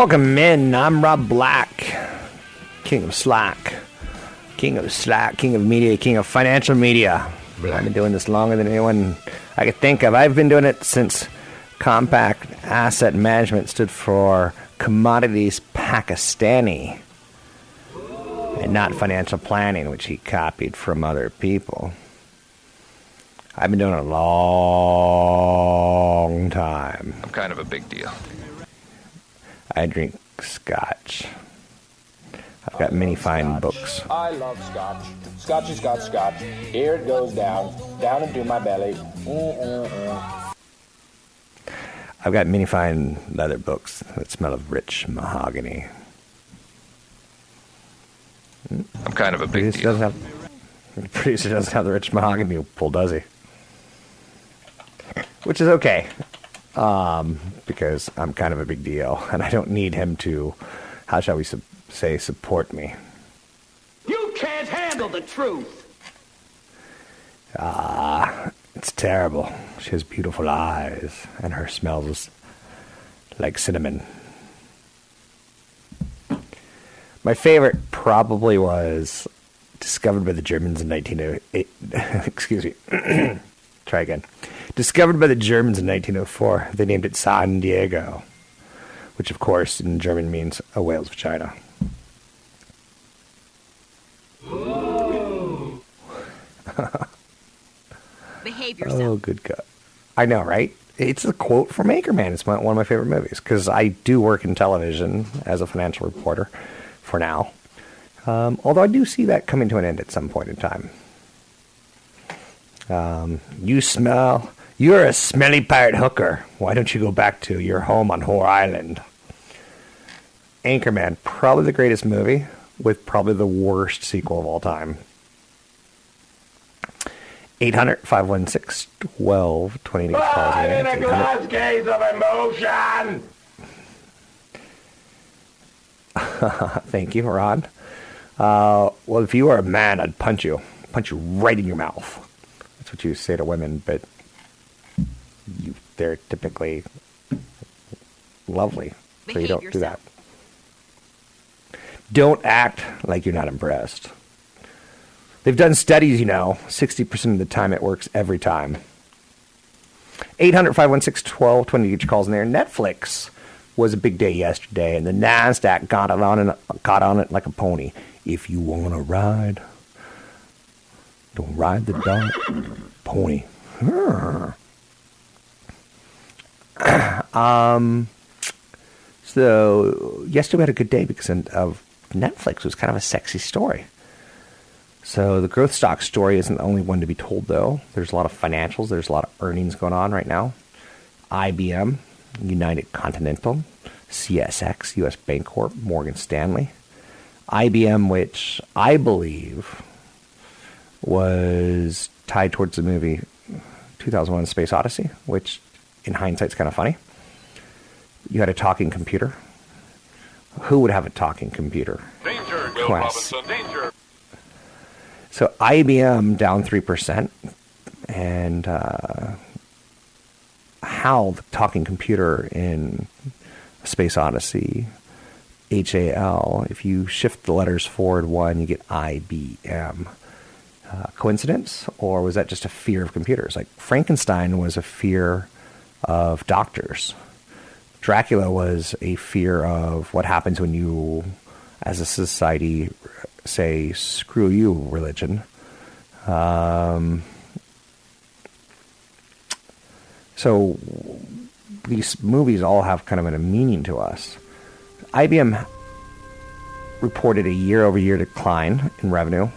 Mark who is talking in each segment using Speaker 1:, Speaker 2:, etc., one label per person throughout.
Speaker 1: Welcome in. I'm Rob Black, king of Slack, king of Slack, king of media, king of financial media. I've been doing this longer than anyone I could think of. I've been doing it since Compact Asset Management stood for Commodities Pakistani and not financial planning, which he copied from other people. I've been doing it a long time.
Speaker 2: I'm kind of a big deal.
Speaker 1: I drink scotch. I've got many fine books.
Speaker 3: I love scotch. Scotchy scotch scotch. Here it goes down, down into my belly. Mm-mm-mm.
Speaker 1: I've got many fine leather books that smell of rich mahogany. Mm.
Speaker 2: I'm kind of a big
Speaker 1: Producer
Speaker 2: deal.
Speaker 1: doesn't have, the producer doesn't have the rich mahogany pull, does he? Which is okay, um, because I'm kind of a big deal, and I don't need him to, how shall we su- say, support me.
Speaker 4: You can't handle the truth.
Speaker 1: Ah, it's terrible. She has beautiful eyes, and her smells like cinnamon. My favorite probably was discovered by the Germans in 1908. Excuse me. Try again. Discovered by the Germans in 1904. They named it San Diego, which, of course, in German means a whale's vagina.
Speaker 5: Behave
Speaker 1: Oh, good God. I know, right? It's a quote from Anchorman. It's my, one of my favorite movies because I do work in television as a financial reporter for now. Um, although I do see that coming to an end at some point in time. Um, you smell. You're a smelly pirate hooker. Why don't you go back to your home on Whore Island? Anchorman, probably the greatest movie with probably the worst sequel of all time. 800 516 1220
Speaker 3: Right in a glass case of emotion.
Speaker 1: Thank you, Ron. Uh, well, if you were a man, I'd punch you. Punch you right in your mouth. That's what you say to women, but you, they're typically lovely. So you don't do that. Don't act like you're not impressed. They've done studies, you know. 60% of the time it works every time. 800 516 1220 get your calls in there. Netflix was a big day yesterday, and the NASDAQ got it on, it, got on it like a pony. If you want to ride, don't ride the dog pony. um, so, yesterday we had a good day because of Netflix. Was kind of a sexy story. So the growth stock story isn't the only one to be told, though. There's a lot of financials. There's a lot of earnings going on right now. IBM, United Continental, CSX, U.S. Bancorp, Morgan Stanley. IBM, which I believe was tied towards the movie 2001 Space Odyssey, which in hindsight is kind of funny. You had a talking computer. Who would have a talking computer?
Speaker 5: Danger,
Speaker 1: Quest.
Speaker 5: Robinson, danger.
Speaker 1: So IBM down 3%, and uh, HAL, the talking computer in Space Odyssey, HAL, if you shift the letters forward one, you get IBM. Uh, coincidence, or was that just a fear of computers? Like Frankenstein was a fear of doctors. Dracula was a fear of what happens when you, as a society, say, screw you, religion. Um, so these movies all have kind of a meaning to us. IBM reported a year over year decline in revenue,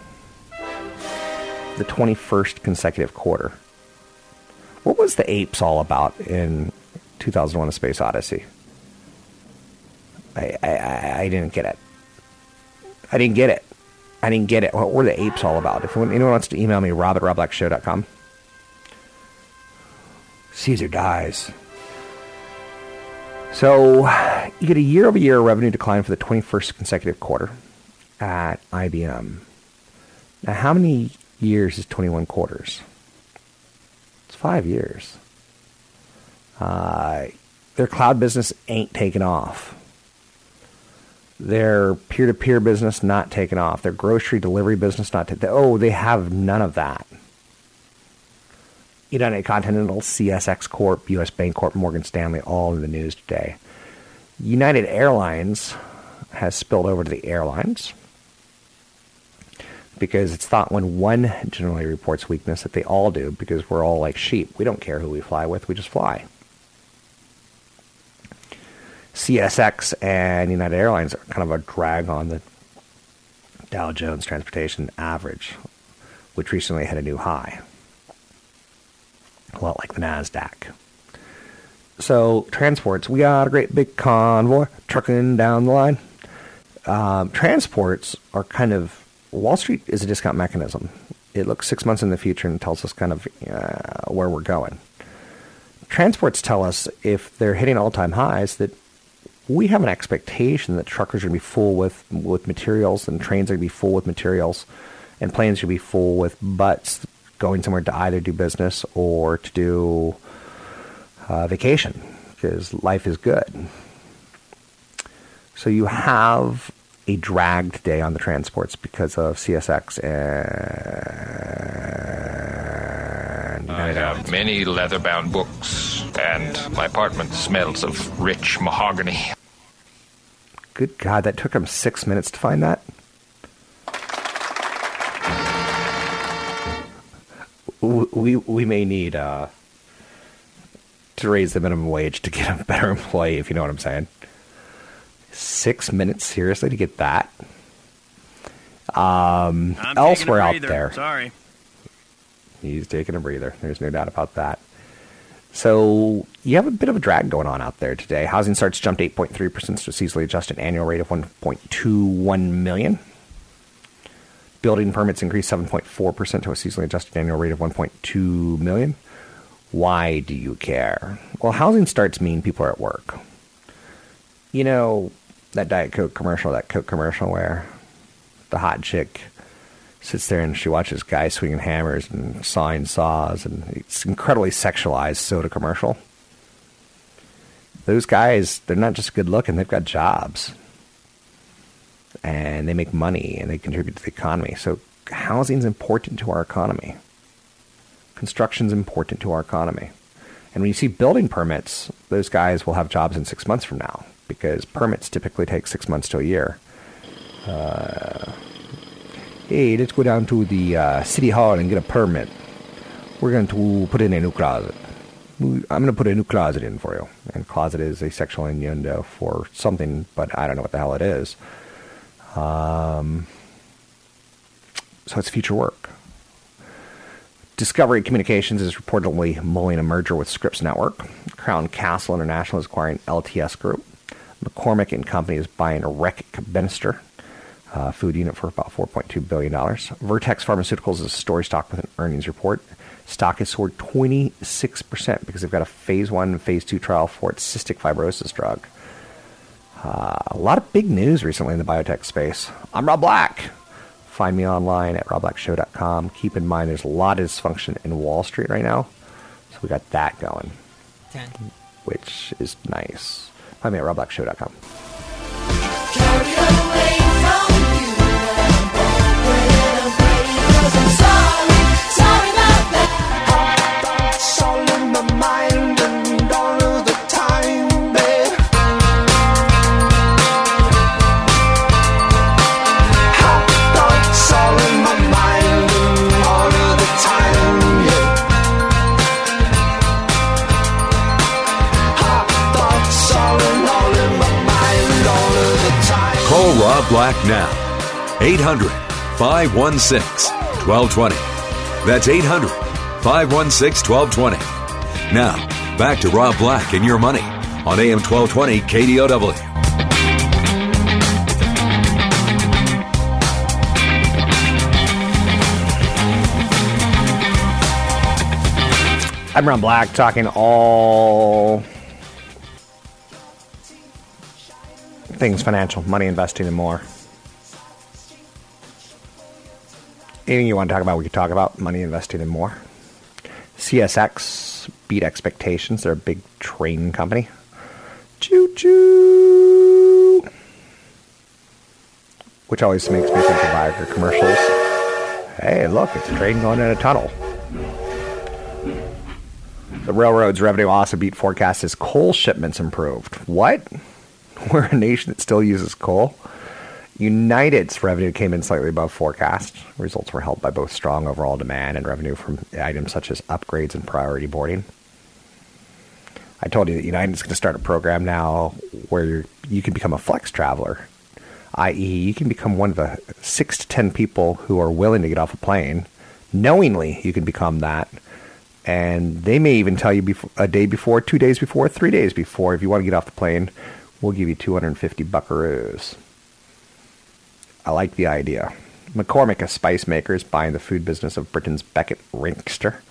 Speaker 1: the 21st consecutive quarter. What was the apes all about in 2001 A Space Odyssey? I, I, I- didn't get it. I didn't get it. I didn't get it. What were the apes all about? If anyone wants to email me, rob at robblackshow.com. Caesar dies. So you get a year over year revenue decline for the 21st consecutive quarter at IBM. Now, how many years is 21 quarters? Five years. Uh, their cloud business ain't taken off. Their peer-to-peer business not taken off. Their grocery delivery business not taken. Oh, they have none of that. United Continental, CSX Corp, U.S. Bancorp, Morgan Stanley, all in the news today. United Airlines has spilled over to the airlines because it's thought when one generally reports weakness that they all do because we're all like sheep. We don't care who we fly with, we just fly. CSX and United Airlines are kind of a drag on the Dow Jones Transportation Average, which recently hit a new high. A lot like the NASDAQ. So, transports, we got a great big convoy trucking down the line. Um, transports are kind of, Wall Street is a discount mechanism. It looks six months in the future and tells us kind of uh, where we're going. Transports tell us if they're hitting all time highs that we have an expectation that truckers are going to be full with, with materials and trains are going to be full with materials and planes to be full with butts going somewhere to either do business or to do uh, vacation because life is good. So you have a dragged day on the transports because of CSX and
Speaker 2: I have many leather-bound books, and my apartment smells of rich mahogany.
Speaker 1: Good God, that took him six minutes to find that. We we may need uh, to raise the minimum wage to get a better employee, if you know what I'm saying. Six minutes, seriously, to get that. Um, elsewhere out there,
Speaker 6: Sorry.
Speaker 1: He's taking a breather. There's no doubt about that. So you have a bit of a drag going on out there today. Housing starts jumped 8.3% to a seasonally adjusted annual rate of 1.21 million. Building permits increased 7.4% to a seasonally adjusted annual rate of 1.2 million. Why do you care? Well, housing starts mean people are at work. You know that Diet Coke commercial, that Coke commercial where the hot chick sits there and she watches guys swinging hammers and sawing saws, and it's incredibly sexualized soda commercial. Those guys, they're not just good looking; they've got jobs, and they make money and they contribute to the economy. So, housing's important to our economy. Construction's important to our economy. And when you see building permits, those guys will have jobs in six months from now because permits typically take six months to a year. Uh, hey, let's go down to the uh, city hall and get a permit. We're going to put in a new closet. I'm going to put a new closet in for you. And closet is a sexual innuendo for something, but I don't know what the hell it is. Um, so it's future work. Discovery Communications is reportedly mulling a merger with Scripps Network. Crown Castle International is acquiring LTS Group. McCormick and Company is buying Reckitt Benckiser. uh, food unit for about $4.2 billion. Vertex Pharmaceuticals is a story stock with an earnings report. Stock has soared 26% because they've got a phase one and phase two trial for its cystic fibrosis drug. Uh, a lot of big news recently in the biotech space. I'm Rob Black. Find me online at robblackshow.com. Keep in mind there's a lot of dysfunction in Wall Street right now. So we got that going. 10. Which is nice. Find me at robblackshow.com.
Speaker 7: Black now. 800 516 1220. That's 800 516 1220. Now, back to Rob Black and your money on AM 1220 KDOW.
Speaker 1: I'm Ron Black talking all things financial, money investing, and more. Anything you want to talk about, we could talk about money investing and more. CSX beat expectations. They're a big train company. Choo choo. Which always makes me think of Viagra commercials. Hey, look, it's a train going in a tunnel. The railroad's revenue also beat forecasts as coal shipments improved. What? We're a nation that still uses coal. United's revenue came in slightly above forecast. Results were helped by both strong overall demand and revenue from items such as upgrades and priority boarding. I told you that United's going to start a program now where you can become a flex traveler, i.e., you can become one of the six to ten people who are willing to get off a plane. Knowingly, you can become that and they may even tell you before, a day before, two days before, three days before, if you want to get off the plane, we'll give you 250 buckaroos. I like the idea. McCormick, a spice maker, is buying the food business of Britain's Reckitt Benckiser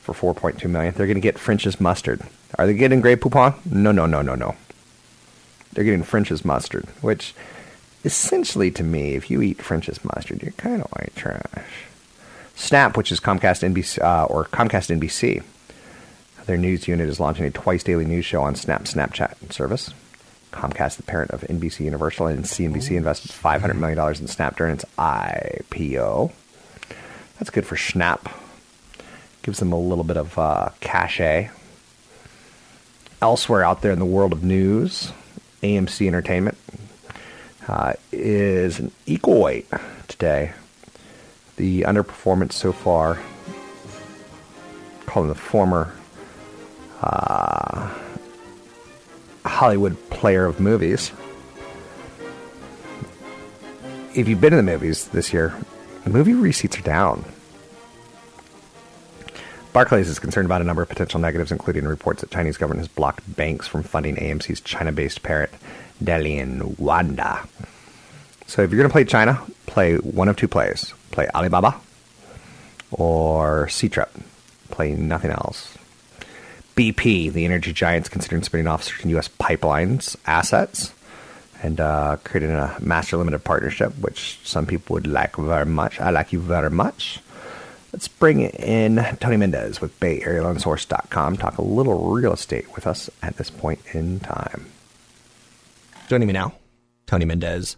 Speaker 1: for 4.2 million. They're going to get French's mustard. Are they getting Grey Poupon? No, no, no, no, no. They're getting French's mustard, which essentially to me, if you eat French's mustard, you're kind of white trash. Snap, which is Comcast NBC uh, or Comcast NBC, their news unit is launching a twice daily news show on Snap Snapchat service. Comcast, the parent of NBC Universal and CNBC, invested $500 million in Snap during its IPO. That's good for Snap. Gives them a little bit of uh, cachet. Elsewhere out there in the world of news, AMC Entertainment uh, is an equal weight today the underperformance so far, calling the former uh, Hollywood player of movies. If you've been in the movies this year, the movie receipts are down. Barclays is concerned about a number of potential negatives, including reports that Chinese government has blocked banks from funding AMC's China-based parent, Dalian Wanda. So if you're going to play China, play one of two plays play Alibaba or Ctrip, play nothing else. BP, the energy giant's considering spinning off certain U.S. pipelines assets and uh, creating a master limited partnership, which some people would like very much. I like you very much. Let's bring in Tony Mendez with BayAreaLoanSource.com. Talk a little real estate with us at this point in time. Joining me now, Tony Mendez,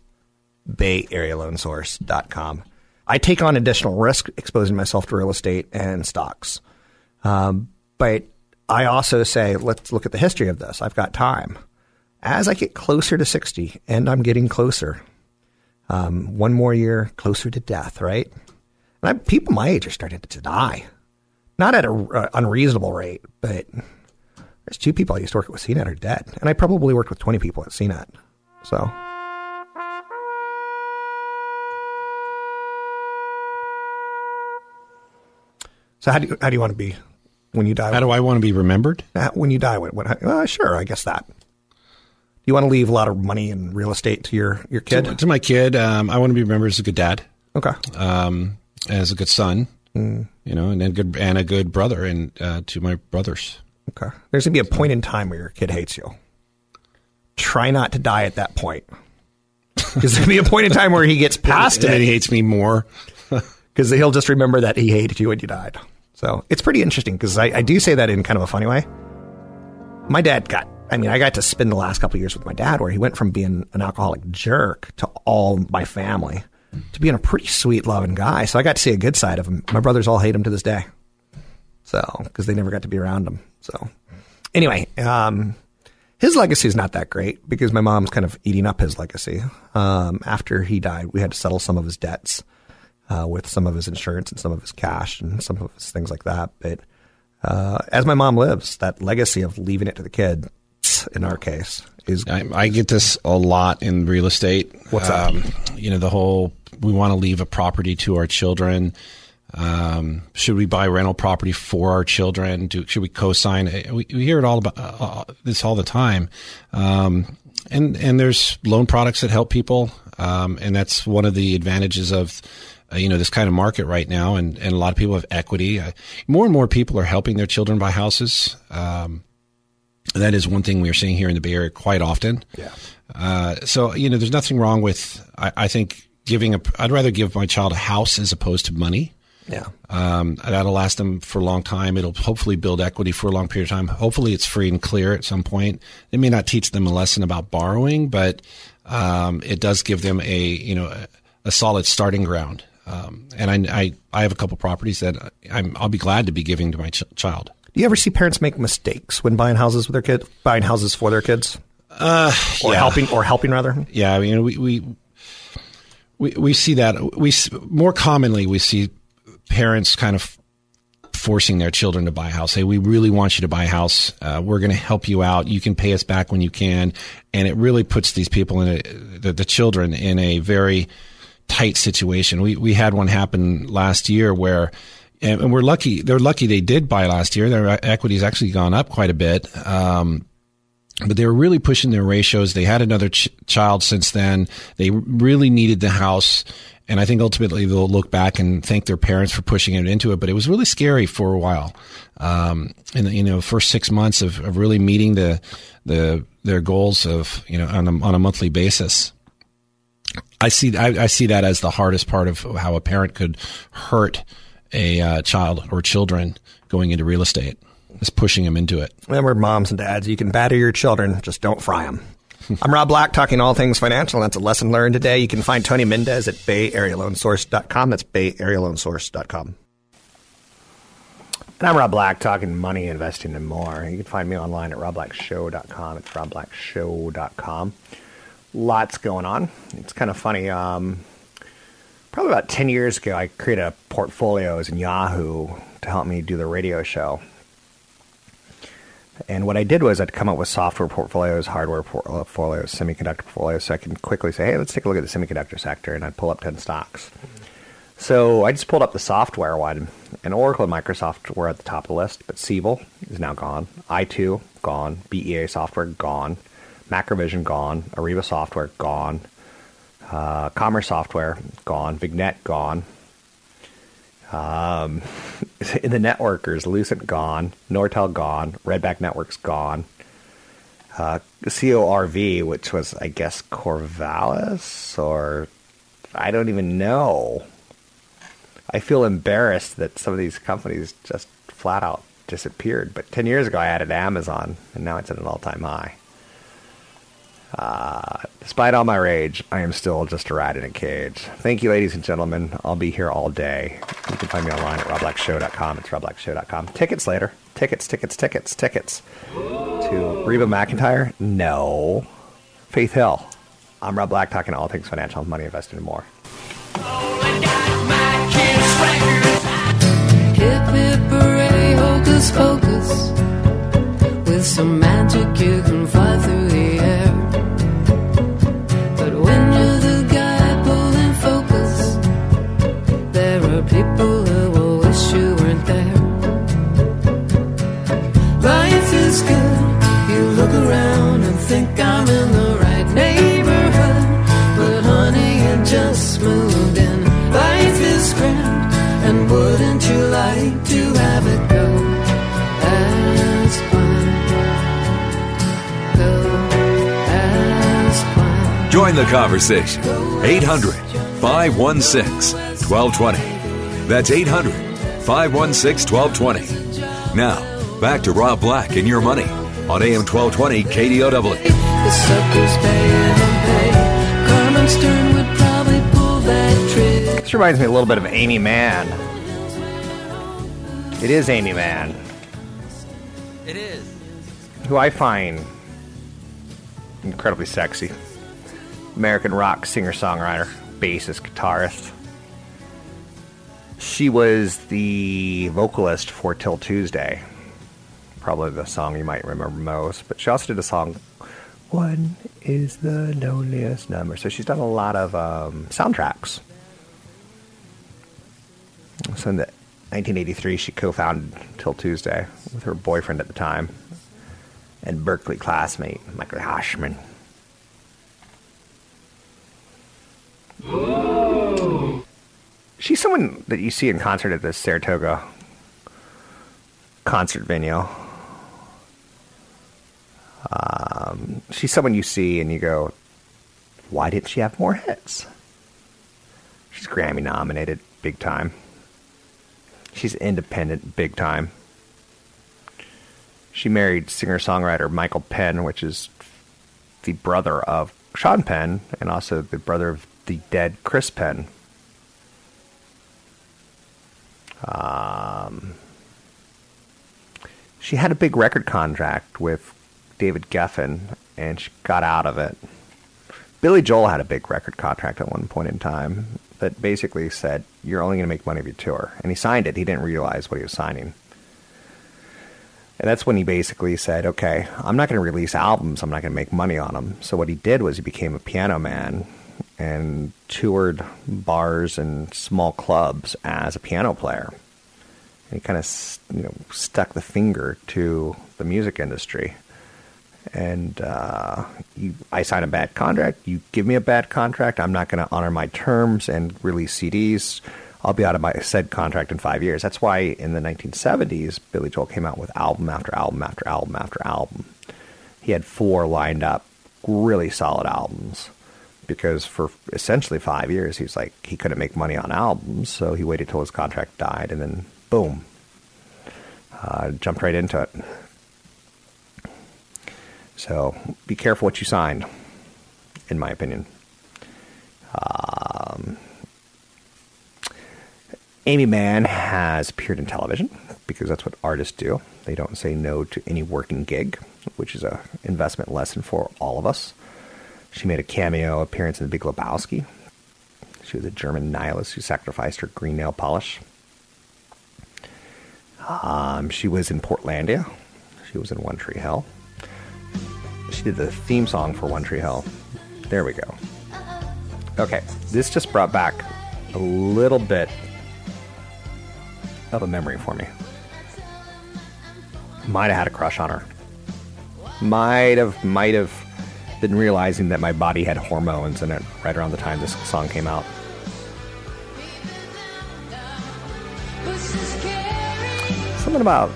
Speaker 1: BayAreaLoanSource.com. I take on additional risk exposing myself to real estate and stocks. Um, but I also say, let's look at the history of this. I've got time. As I get closer to 60, and I'm getting closer, um, one more year closer to death, right? And I, people my age are starting to die. Not at an uh, unreasonable rate, but there's two people I used to work with CNET are dead. And I probably worked with 20 people at CNET. So So how do you, how do you want to be when you die?
Speaker 5: How do I want to be remembered?
Speaker 1: Uh, when you die, what? what uh, sure, I guess that.
Speaker 5: Do you want to leave a lot of money and real estate to your your kid?
Speaker 6: To, to my kid, um, I want to be remembered as a good dad.
Speaker 5: Okay.
Speaker 6: Um, as a good son,
Speaker 5: Mm.
Speaker 6: you know, and a good and a good brother, and uh, to my brothers.
Speaker 5: Okay. There's gonna be a point in time where your kid hates you. Try not to die at that point. Because there'll be a point in time where he gets past
Speaker 6: it. And he hates me more.
Speaker 5: Because he'll just remember that he hated you when you died. So it's pretty interesting because I, I do say that in kind of a funny way. My dad got, I mean, I got to spend the last couple years with my dad where he went from being an alcoholic jerk to all my family to being a pretty sweet, loving guy. So I got to see a good side of him. My brothers all hate him to this day. So, because they never got to be around him. So, anyway, um, his legacy is not that great because my mom's kind of eating up his legacy. Um, after he died, we had to settle some of his debts uh, with some of his insurance and some of his cash and some of his things like that. But uh, as my mom lives, that legacy of leaving it to the kid, in our case, is
Speaker 6: I, I get this a lot in real estate.
Speaker 5: What's that?
Speaker 6: um, You know, the whole we want to leave a property to our children. Um, should we buy rental property for our children? Do, should we co-sign? Uh, We, we hear it all about uh, this all the time. Um, and and there's loan products that help people, um, and that's one of the advantages of uh, you know this kind of market right now. And and a lot of people have equity. Uh, more and more people are helping their children buy houses. Um, that is one thing we are seeing here in the Bay Area quite often.
Speaker 5: Yeah.
Speaker 6: Uh, so you know, there's nothing wrong with. I, I think giving a. I'd rather give my child a house as opposed to money.
Speaker 5: Yeah.
Speaker 6: Um, that'll last them for a long time. It'll hopefully build equity for a long period of time. Hopefully, it's free and clear at some point. It may not teach them a lesson about borrowing, but um, it does give them a you know a, a solid starting ground. Um, and I, I I have a couple properties that I'm I'll be glad to be giving to my ch- child.
Speaker 5: Do you ever see parents make mistakes when buying houses with their kids, buying houses for their kids,
Speaker 6: Uh,
Speaker 5: or
Speaker 6: yeah.
Speaker 5: helping, or helping rather?
Speaker 6: Yeah, I mean, we we we, we see that we more commonly we see parents kind of forcing their children to buy a house. Hey, we really want you to buy a house. Uh, we're going to help you out. You can pay us back when you can, and it really puts these people in a, the, the children in a very tight situation. We we had one happen last year where. And and we're lucky. They're lucky they did buy last year. Their equity's actually gone up quite a bit. Um, but they were really pushing their ratios. They had another ch- child since then. They really needed the house. And I think ultimately they'll look back and thank their parents for pushing it into it. But it was really scary for a while. Um, the, you know, first six months of, of really meeting the, the, their goals of, you know, on a, on a monthly basis. I see, I, I see that as the hardest part of how a parent could hurt a uh, child or children going into real estate is pushing them into it.
Speaker 5: Remember, moms and dads, you can batter your children, just don't fry them. I'm Rob Black, talking all things financial. That's a lesson learned today. You can find Tony Mendez at bayarealoansource.com. That's bayarealoansource.com.
Speaker 1: And I'm Rob Black, talking money, investing, and more. You can find me online at robblackshow.com. It's robblackshow.com. Lots going on. It's kind of funny. Um, probably about 10 years ago, I created a portfolios in Yahoo to help me do the radio show. And what I did was I'd come up with software portfolios, hardware portfolios, semiconductor portfolios, so I can quickly say, hey, let's take a look at the semiconductor sector, and I'd pull up 10 stocks. So I just pulled up the software one, and Oracle and Microsoft were at the top of the list, but Siebel is now gone. i2, gone. BEA software, gone. Macrovision, gone. Ariba software, gone. Uh, Commerce software, gone. Vignette gone. Um, in the networkers, Lucent, gone. Nortel, gone. Redback Networks, gone. Uh, CORV, which was, I guess, Corvallis, or I don't even know. I feel embarrassed that some of these companies just flat out disappeared. But 10 years ago, I added Amazon, and now it's at an all time high. Uh, despite all my rage, I am still just a rat in a cage. Thank you, ladies and gentlemen. I'll be here all day. You can find me online at robblackshow.com. It's robblackshow.com. Tickets later. Tickets, tickets, tickets, tickets. To Reba McEntire? No. Faith Hill. I'm Rob Black, talking all things financial, money, investing, and more.
Speaker 8: The
Speaker 7: conversation. 800 516 1220. That's 800 516 1220. Now, back to Rob Black and your money on AM 1220 KDOW.
Speaker 8: The suckers pay and pay. Carmen Stern would probably pull that trick.
Speaker 1: This reminds me a little bit of Aimee Mann. It is Aimee Mann.
Speaker 9: It is.
Speaker 1: who I find incredibly sexy. American rock singer songwriter, bassist, guitarist. She was the vocalist for 'Til Tuesday. Probably the song you might remember most. But she also did a song, One is the Loneliest Number. So she's done a lot of um, soundtracks. So in the 1983, she co founded 'Til Tuesday with her boyfriend at the time and Berkeley classmate, Michael She's someone that you see in concert at the Saratoga concert venue. Um, she's someone you see and you go, why didn't she have more hits? She's Grammy nominated, big time. She's independent, big time. She married singer songwriter Michael Penn, which is the brother of Sean Penn and also the brother of the dead Chris Penn. Um, she had a big record contract with David Geffen, and she got out of it. Billy Joel had a big record contract at one point in time that basically said, You're only going to make money if you tour. And he signed it. He didn't realize what he was signing. And that's when he basically said, okay, I'm not going to release albums. I'm not going to make money on them. So what he did was he became a piano man and toured bars and small clubs as a piano player. And he kind of, you know, stuck the finger to the music industry. And uh, you, I sign a bad contract. You give me a bad contract. I'm not going to honor my terms and release CDs. I'll be out of my said contract in five years. That's why in the 1970s, Billy Joel came out with album after album after album after album. He had four lined up, really solid albums, because for essentially five years, he like, he couldn't make money on albums, so he waited till his contract died, and then boom, uh, jumped right into it. So be careful what you sign, in my opinion. Um, Aimee Mann has appeared in television because that's what artists do. They don't say no to any working gig, which is a investment lesson for all of us. She made a cameo appearance in The Big Lebowski. She was a German nihilist who sacrificed her green nail polish. Um, she was in Portlandia. She was in One Tree Hill. She did the theme song for One Tree Hill. There we go. Okay, this just brought back a little bit of a memory for me. Might have had a crush on her. Might have, might have been realizing that my body had hormones in it right around the time this song came out. Something about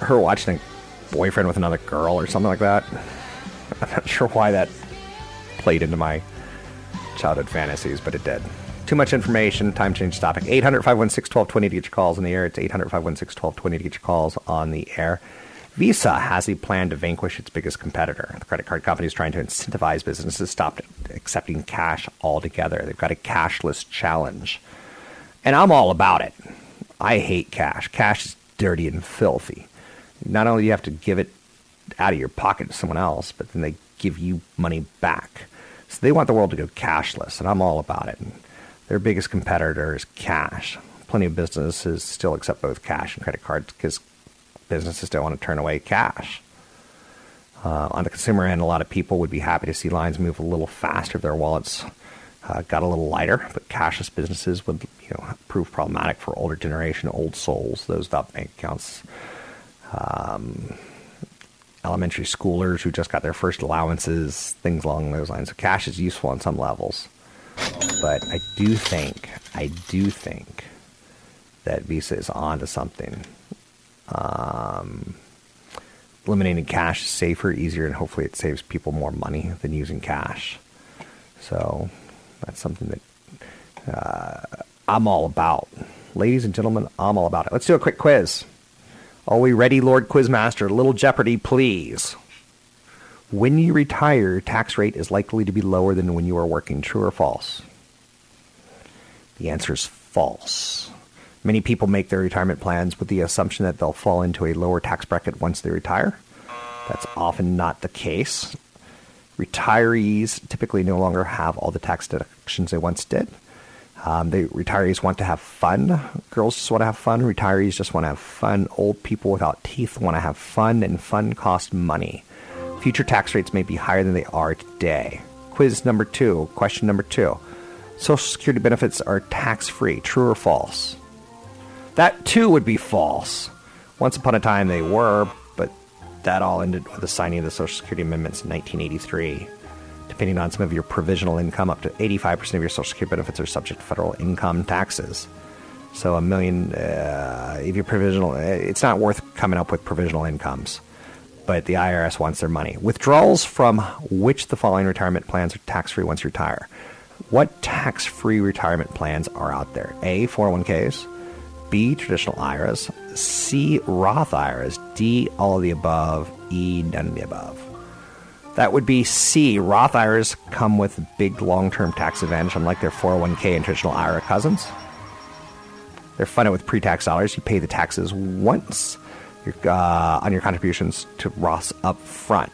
Speaker 1: her watching a boyfriend with another girl or something like that. I'm not sure why that played into my childhood fantasies, but it did. Too much information. Time change topic. 800 516 1220 to get your calls on the air. It's 800 516 1220 to get your calls on the air. Visa has a plan to vanquish its biggest competitor. The credit card company is trying to incentivize businesses to stop accepting cash altogether. They've got a cashless challenge. And I'm all about it. I hate cash. Cash is dirty and filthy. Not only do you have to give it out of your pocket to someone else, but then they give you money back. So they want the world to go cashless, and I'm all about it. And their biggest competitor is cash. Plenty of businesses still accept both cash and credit cards because businesses don't want to turn away cash. Uh, on the consumer end, a lot of people would be happy to see lines move a little faster if their wallets uh, got a little lighter, but cashless businesses would you know prove problematic for older generation, old souls, those without bank accounts. Um, elementary schoolers who just got their first allowances, things along those lines. So cash is useful on some levels. But I do think, I do think that Visa is onto something. Um, eliminating cash is safer, easier, and hopefully it saves people more money than using cash. So that's something that uh, I'm all about. Ladies and gentlemen, I'm all about it. Let's do a quick quiz. Are we ready, Lord Quizmaster? Little Jeopardy, please. When you retire, tax rate is likely to be lower than when you are working. True or false? The answer is false. Many people make their retirement plans with the assumption that they'll fall into a lower tax bracket once they retire. That's often not the case. Retirees typically no longer have all the tax deductions they once did. Um, they retirees want to have fun. Girls just want to have fun. Retirees just want to have fun. Old people without teeth want to have fun, and fun costs money. Future tax rates may be higher than they are today. Quiz number two. Question number two. Social Security benefits are tax free. True or false? That too would be false. Once upon a time they were, but that all ended with the signing of the Social Security amendments in 1983. Depending on some of your provisional income, up to 85% of your Social Security benefits are subject to federal income taxes. So a million, uh, if you're provisional, it's not worth coming up with provisional incomes. But the IRS wants their money. Withdrawals from which the following retirement plans are tax free once you retire? What tax free retirement plans are out there? A. 401ks. B. Traditional IRAs. C. Roth IRAs. D. All of the above. E. None of the above. That would be C. Roth IRAs come with big long term tax advantage, unlike their 401k and traditional IRA cousins. They're funded with pre tax dollars. You pay the taxes once uh, on your contributions to Roths up front.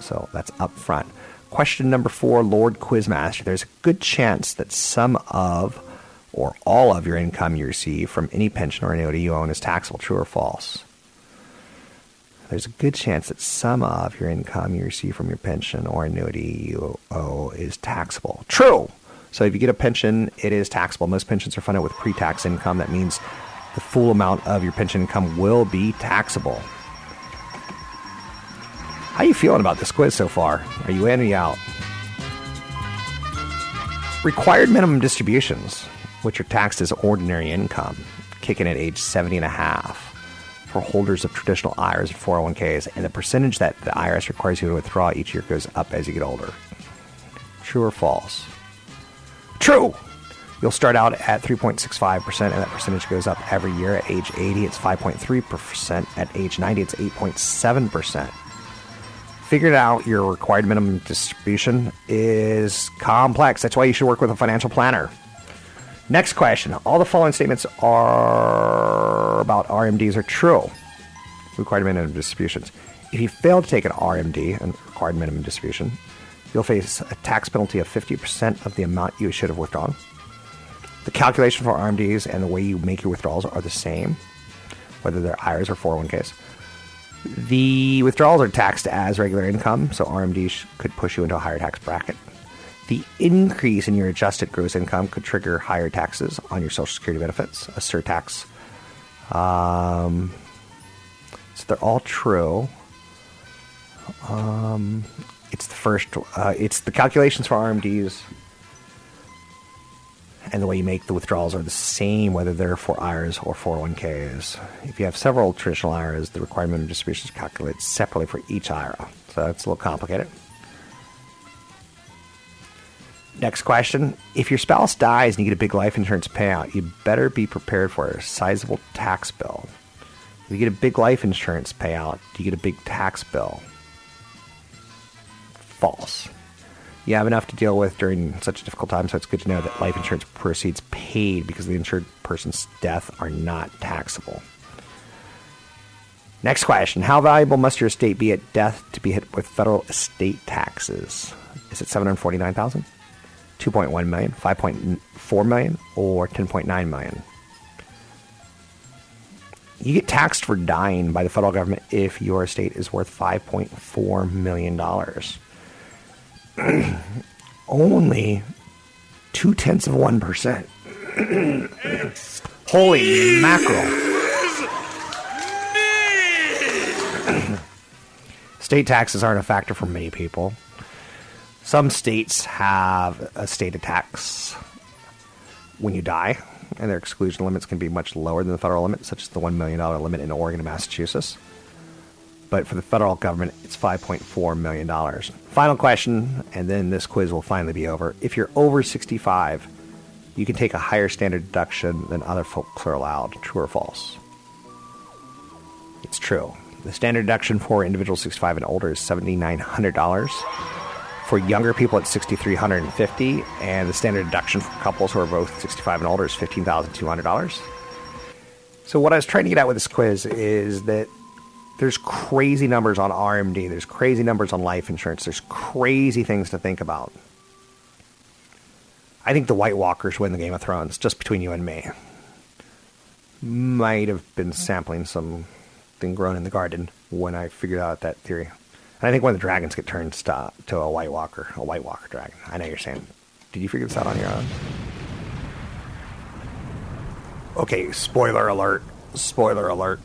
Speaker 1: So that's up front. Question number four, Lord Quizmaster. There's a good chance that some of or all of your income you receive from any pension or annuity you own is taxable. True or false? There's a good chance that some of your income you receive from your pension or annuity you owe is taxable. True. So if you get a pension, it is taxable. Most pensions are funded with pre-tax income. That means the full amount of your pension income will be taxable. How are you feeling about this quiz so far? Are you in or you out? Required minimum distributions, which are taxed as ordinary income, kick in at age 70 and a half for holders of traditional IRAs and 401ks, and the percentage that the IRS requires you to withdraw each year goes up as you get older. True or false? True! You'll start out at 3.65%, and that percentage goes up every year. At age 80, it's 5.3%. At age 90, it's 8.7%. Figuring out your required minimum distribution is complex. That's why you should work with a financial planner. Next question. All the following statements are about RMDs are true. Required minimum distributions. If you fail to take an RMD, a required minimum distribution, you'll face a tax penalty of 50% of the amount you should have withdrawn. The calculation for RMDs and the way you make your withdrawals are the same, whether they're IRAs or 401ks. The withdrawals are taxed as regular income, so RMDs could push you into a higher tax bracket. The increase in your adjusted gross income could trigger higher taxes on your Social Security benefits, a surtax. Um, so they're all true. Um, it's the first. Uh, it's the calculations for RMDs and the way you make the withdrawals are the same whether they're for IRAs or 401ks. If you have several traditional IRAs, the required minimum distribution is calculated separately for each IRA. So it's a little complicated. Next question. If your spouse dies and you get a big life insurance payout, you better be prepared for a sizable tax bill. If you get a big life insurance payout, do you get a big tax bill? False. You have enough to deal with during such a difficult time, so it's good to know that life insurance proceeds paid because the insured person's death are not taxable. Next question. How valuable must your estate be at death to be hit with federal estate taxes? Is it 749000 2.1 million, 5.4 million, or 10.9 million? You get taxed for dying by the federal government if your estate is worth $5.4 million. Only two tenths of 1%. Holy mackerel. State taxes aren't a factor for many people. Some states have a state tax when you die, and their exclusion limits can be much lower than the federal limit, such as the $1 million limit in Oregon and Massachusetts. but for the federal government, it's $5.4 million. Final question, and then this quiz will finally be over. If you're over 65, you can take a higher standard deduction than other folks are allowed. True or false? It's true. The standard deduction for individuals 65 and older is $7,900. For younger people, it's 6,350, and the standard deduction for couples who are both 65 and older is $15,200. So, what I was trying to get at with this quiz is that there's crazy numbers on RMD, there's crazy numbers on life insurance, there's crazy things to think about. I think the White Walkers win the Game of Thrones, just between you and me. Might have been sampling something grown in the garden when I figured out that theory. And I think when the dragons get turned to, to a White Walker, a White Walker dragon. I know you're saying, did you figure this out on your own? Okay, spoiler alert. Spoiler alert.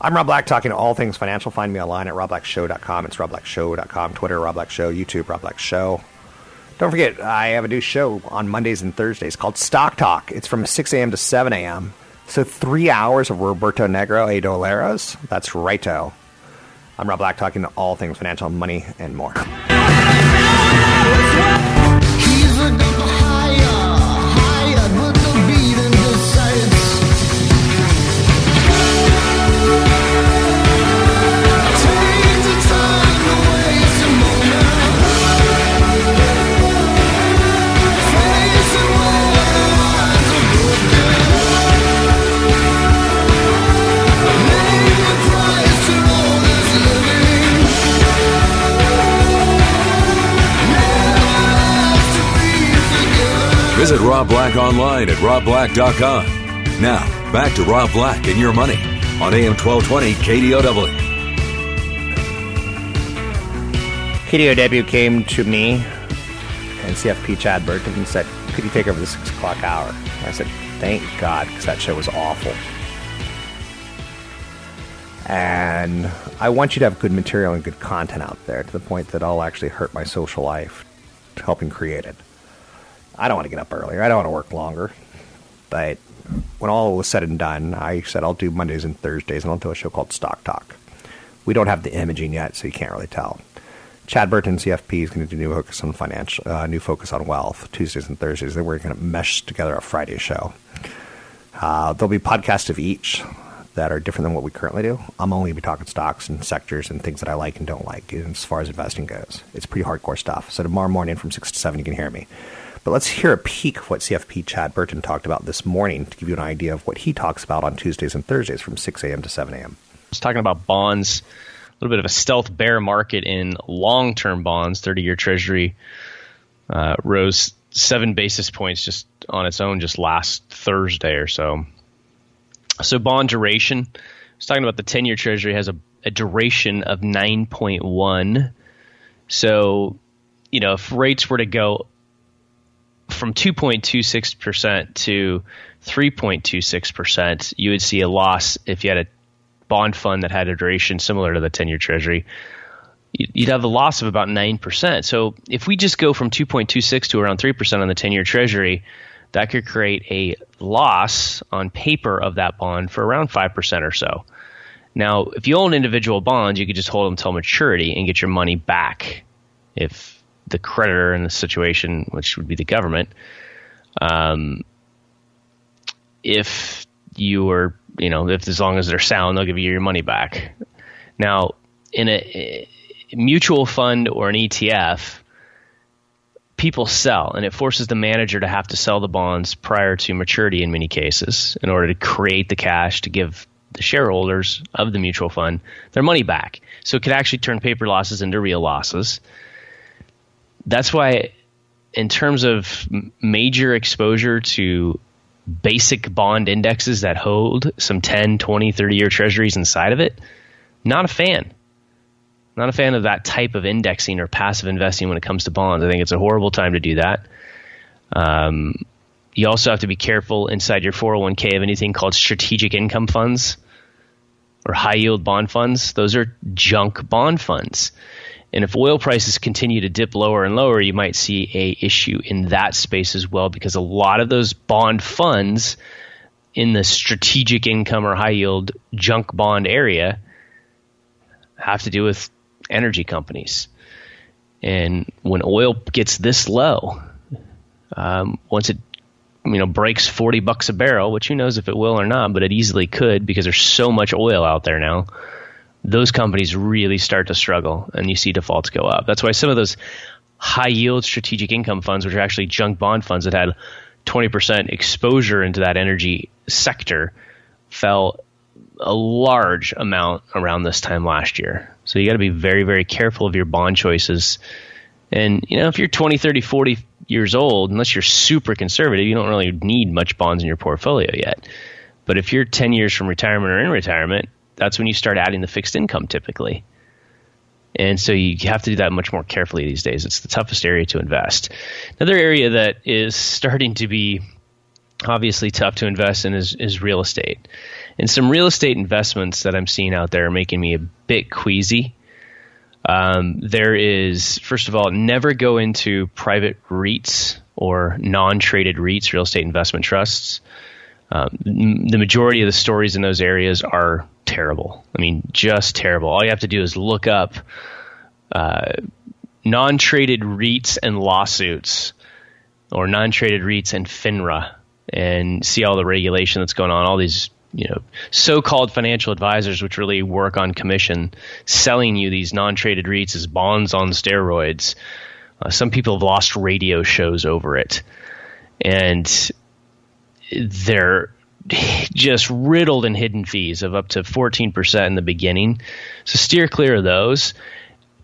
Speaker 1: I'm Rob Black, talking to all things financial. Find me online at robblackshow.com. It's robblackshow.com, Twitter, Rob Black Show, YouTube, Rob Black Show. Don't forget, I have a new show on Mondays and Thursdays called Stock Talk. It's from 6 a.m. to 7 a.m. So three hours of Roberto Negro, A Doleros. That's righto. I'm Rob Black, talking to all things financial, money, and more.
Speaker 7: Black online at robblack.com. Now, back to Rob Black and your money on AM 1220 KDOW.
Speaker 1: KDOW came to me and CFP Chad Burton and said, Could you take over the 6 o'clock hour? I said, Thank God, because that show was awful. And I want you to have good material and good content out there to the point that I'll actually hurt my social life helping create it. I don't want to get up earlier. I don't want to work longer. But when all was said and done, I said I'll do Mondays and Thursdays, and I'll do a show called Stock Talk. We don't have the imaging yet, so you can't really tell. Chad Burton, CFP, is going to do new focus on financial, uh, new focus on wealth Tuesdays and Thursdays. Then we're going to mesh together a Friday show. Uh, there'll be podcasts of each that are different than what we currently do. I'm only going to be talking stocks and sectors and things that I like and don't like as far as investing goes. It's pretty hardcore stuff. So tomorrow morning from 6 to 7, you can hear me. But let's hear a peek of what CFP Chad Burton talked about this morning to give you an idea of what he talks about on Tuesdays and Thursdays from 6 a.m. to 7 a.m.
Speaker 10: He's talking about bonds, a little bit of a stealth bear market in long term bonds. 30 year Treasury uh, rose seven basis points just on its own just last Thursday or so. So, bond duration, was talking about the 10 year Treasury has a, a duration of 9.1. So, you know, if rates were to go from 2.26% to 3.26%, you would see a loss if you had a bond fund that had a duration similar to the 10 year treasury. You'd have a loss of about 9%. So if we just go from 2.26 to around 3% on the 10 year treasury, that could create a loss on paper of that bond for around 5% or so. Now, if you own individual bonds, you could just hold them until maturity and get your money back if the creditor in the situation, which would be the government, um, if you are, you know, if as long as they're sound, they'll give you your money back. Now, in a, a mutual fund or an ETF, people sell, and it forces the manager to have to sell the bonds prior to maturity in many cases in order to create the cash to give the shareholders of the mutual fund their money back. So it could actually turn paper losses into real losses that's why, in terms of major exposure to basic bond indexes that hold some 10, 20, 30 year treasuries inside of it, not a fan. Not a fan of that type of indexing or passive investing when it comes to bonds. I think it's a horrible time to do that. Um, you also have to be careful inside your 401k of anything called strategic income funds or high yield bond funds. Those are junk bond funds. And if oil prices continue to dip lower and lower, you might see a issue in that space as well because a lot of those bond funds in the strategic income or high yield junk bond area have to do with energy companies. And when oil gets this low, um, once it you know breaks 40 bucks a barrel, which who knows if it will or not, but it easily could because there's so much oil out there now. Those companies really start to struggle, and you see defaults go up. That's why some of those high yield strategic income funds, which are actually junk bond funds that had 20% exposure into that energy sector, fell a large amount around this time last year. So you got to be very, very careful of your bond choices. And, you know, if you're 20, 30, 40 years old, unless you're super conservative, you don't really need much bonds in your portfolio yet. But if you're 10 years from retirement or in retirement, that's when you start adding the fixed income typically. And so you have to do that much more carefully these days. It's the toughest area to invest. Another area that is starting to be obviously tough to invest in is, is real estate. And some real estate investments that I'm seeing out there are making me a bit queasy. Um, there is, first of all, never go into private REITs or non traded REITs, real estate investment trusts. Um, the majority of the stories in those areas are terrible. I mean, just terrible. All you have to do is look up uh, non traded REITs and lawsuits or non traded REITs and FINRA and see all the regulation that's going on, all these you know so-called financial advisors which really work on commission selling you these non-traded REITs as bonds on steroids. Uh, some people have lost radio shows over it, and they're just riddled in hidden fees of up to 14% in the beginning. So steer clear of those.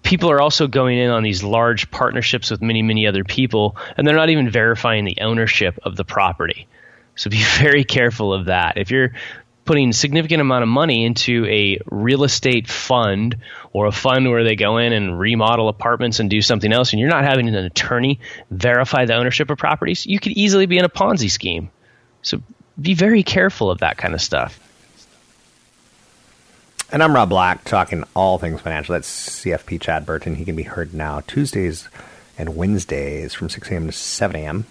Speaker 10: People are also going in on these large partnerships with many, many other people, and they're not even verifying the ownership of the property. So be very careful of that. If you're putting a significant amount of money into a real estate fund or a fund where they go in and remodel apartments and do something else, and you're not having an attorney verify the ownership of properties, you could easily be in a Ponzi scheme. So be very careful of that kind of stuff.
Speaker 1: And I'm Rob Black, talking all things financial. That's CFP Chad Burton. He can be heard now Tuesdays and Wednesdays from 6 a.m. to 7 a.m.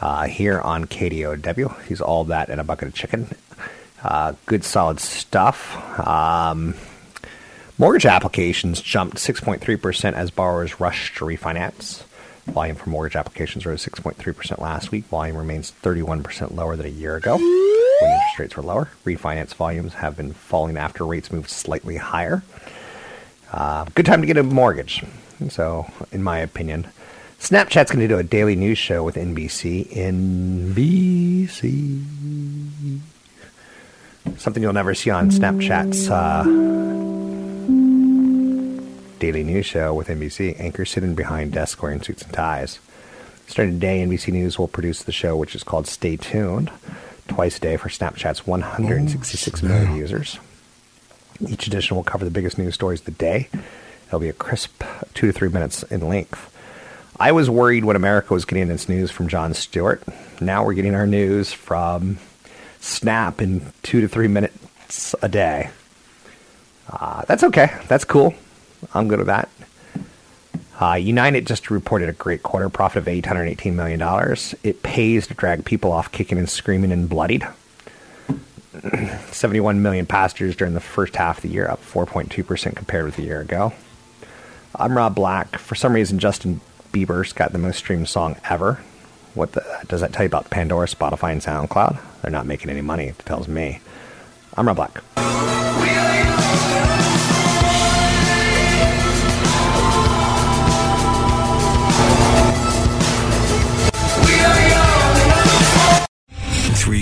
Speaker 1: Uh, here on KDOW. He's all that and a bucket of chicken. Uh, good solid stuff. Um, mortgage applications jumped 6.3% as borrowers rushed to refinance. Volume for mortgage applications rose 6.3% last week. Volume remains 31% lower than a year ago when interest rates were lower. Refinance volumes have been falling after rates moved slightly higher. Uh, good time to get a mortgage. So, in my opinion, Snapchat's going to do a daily news show with NBC. NBC. Something you'll never see on Snapchat's uh, daily news show with NBC. Anchors sitting behind desks wearing suits and ties. Starting today, NBC News will produce the show, which is called Stay Tuned, twice a day for Snapchat's 166 million users. Each edition will cover the biggest news stories of the day. It'll be a crisp two to three minutes in length. I was worried when America was getting its news from Jon Stewart. Now we're getting our news from Snap in two to three minutes a day. Uh, that's okay. That's cool. I'm good with that. Uh, United just reported a great quarter profit of $818 million. It pays to drag people off kicking and screaming and bloodied. 71 million passengers during the first half of the year, up 4.2% compared with a year ago. I'm Rob Black. For some reason, Justin Bieber's got the most streamed song ever. What the, does that tell you about Pandora, Spotify, and SoundCloud? They're not making any money, it tells me. I'm Rob Black.